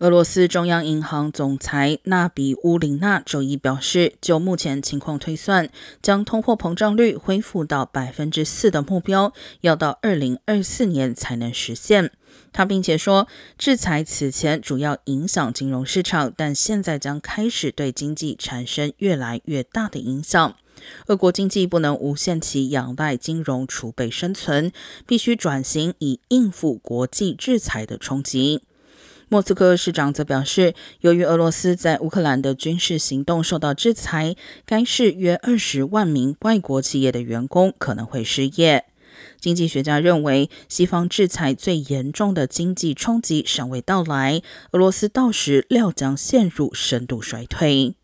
俄罗斯中央银行总裁纳比乌林娜周一表示，就目前情况推算，将通货膨胀率恢复到百分之四的目标，要到二零二四年才能实现。他并且说，制裁此前主要影响金融市场，但现在将开始对经济产生越来越大的影响。俄国经济不能无限期仰赖金融储备生存，必须转型以应付国际制裁的冲击。莫斯科市长则表示，由于俄罗斯在乌克兰的军事行动受到制裁，该市约二十万名外国企业的员工可能会失业。经济学家认为，西方制裁最严重的经济冲击尚未到来，俄罗斯到时料将陷入深度衰退。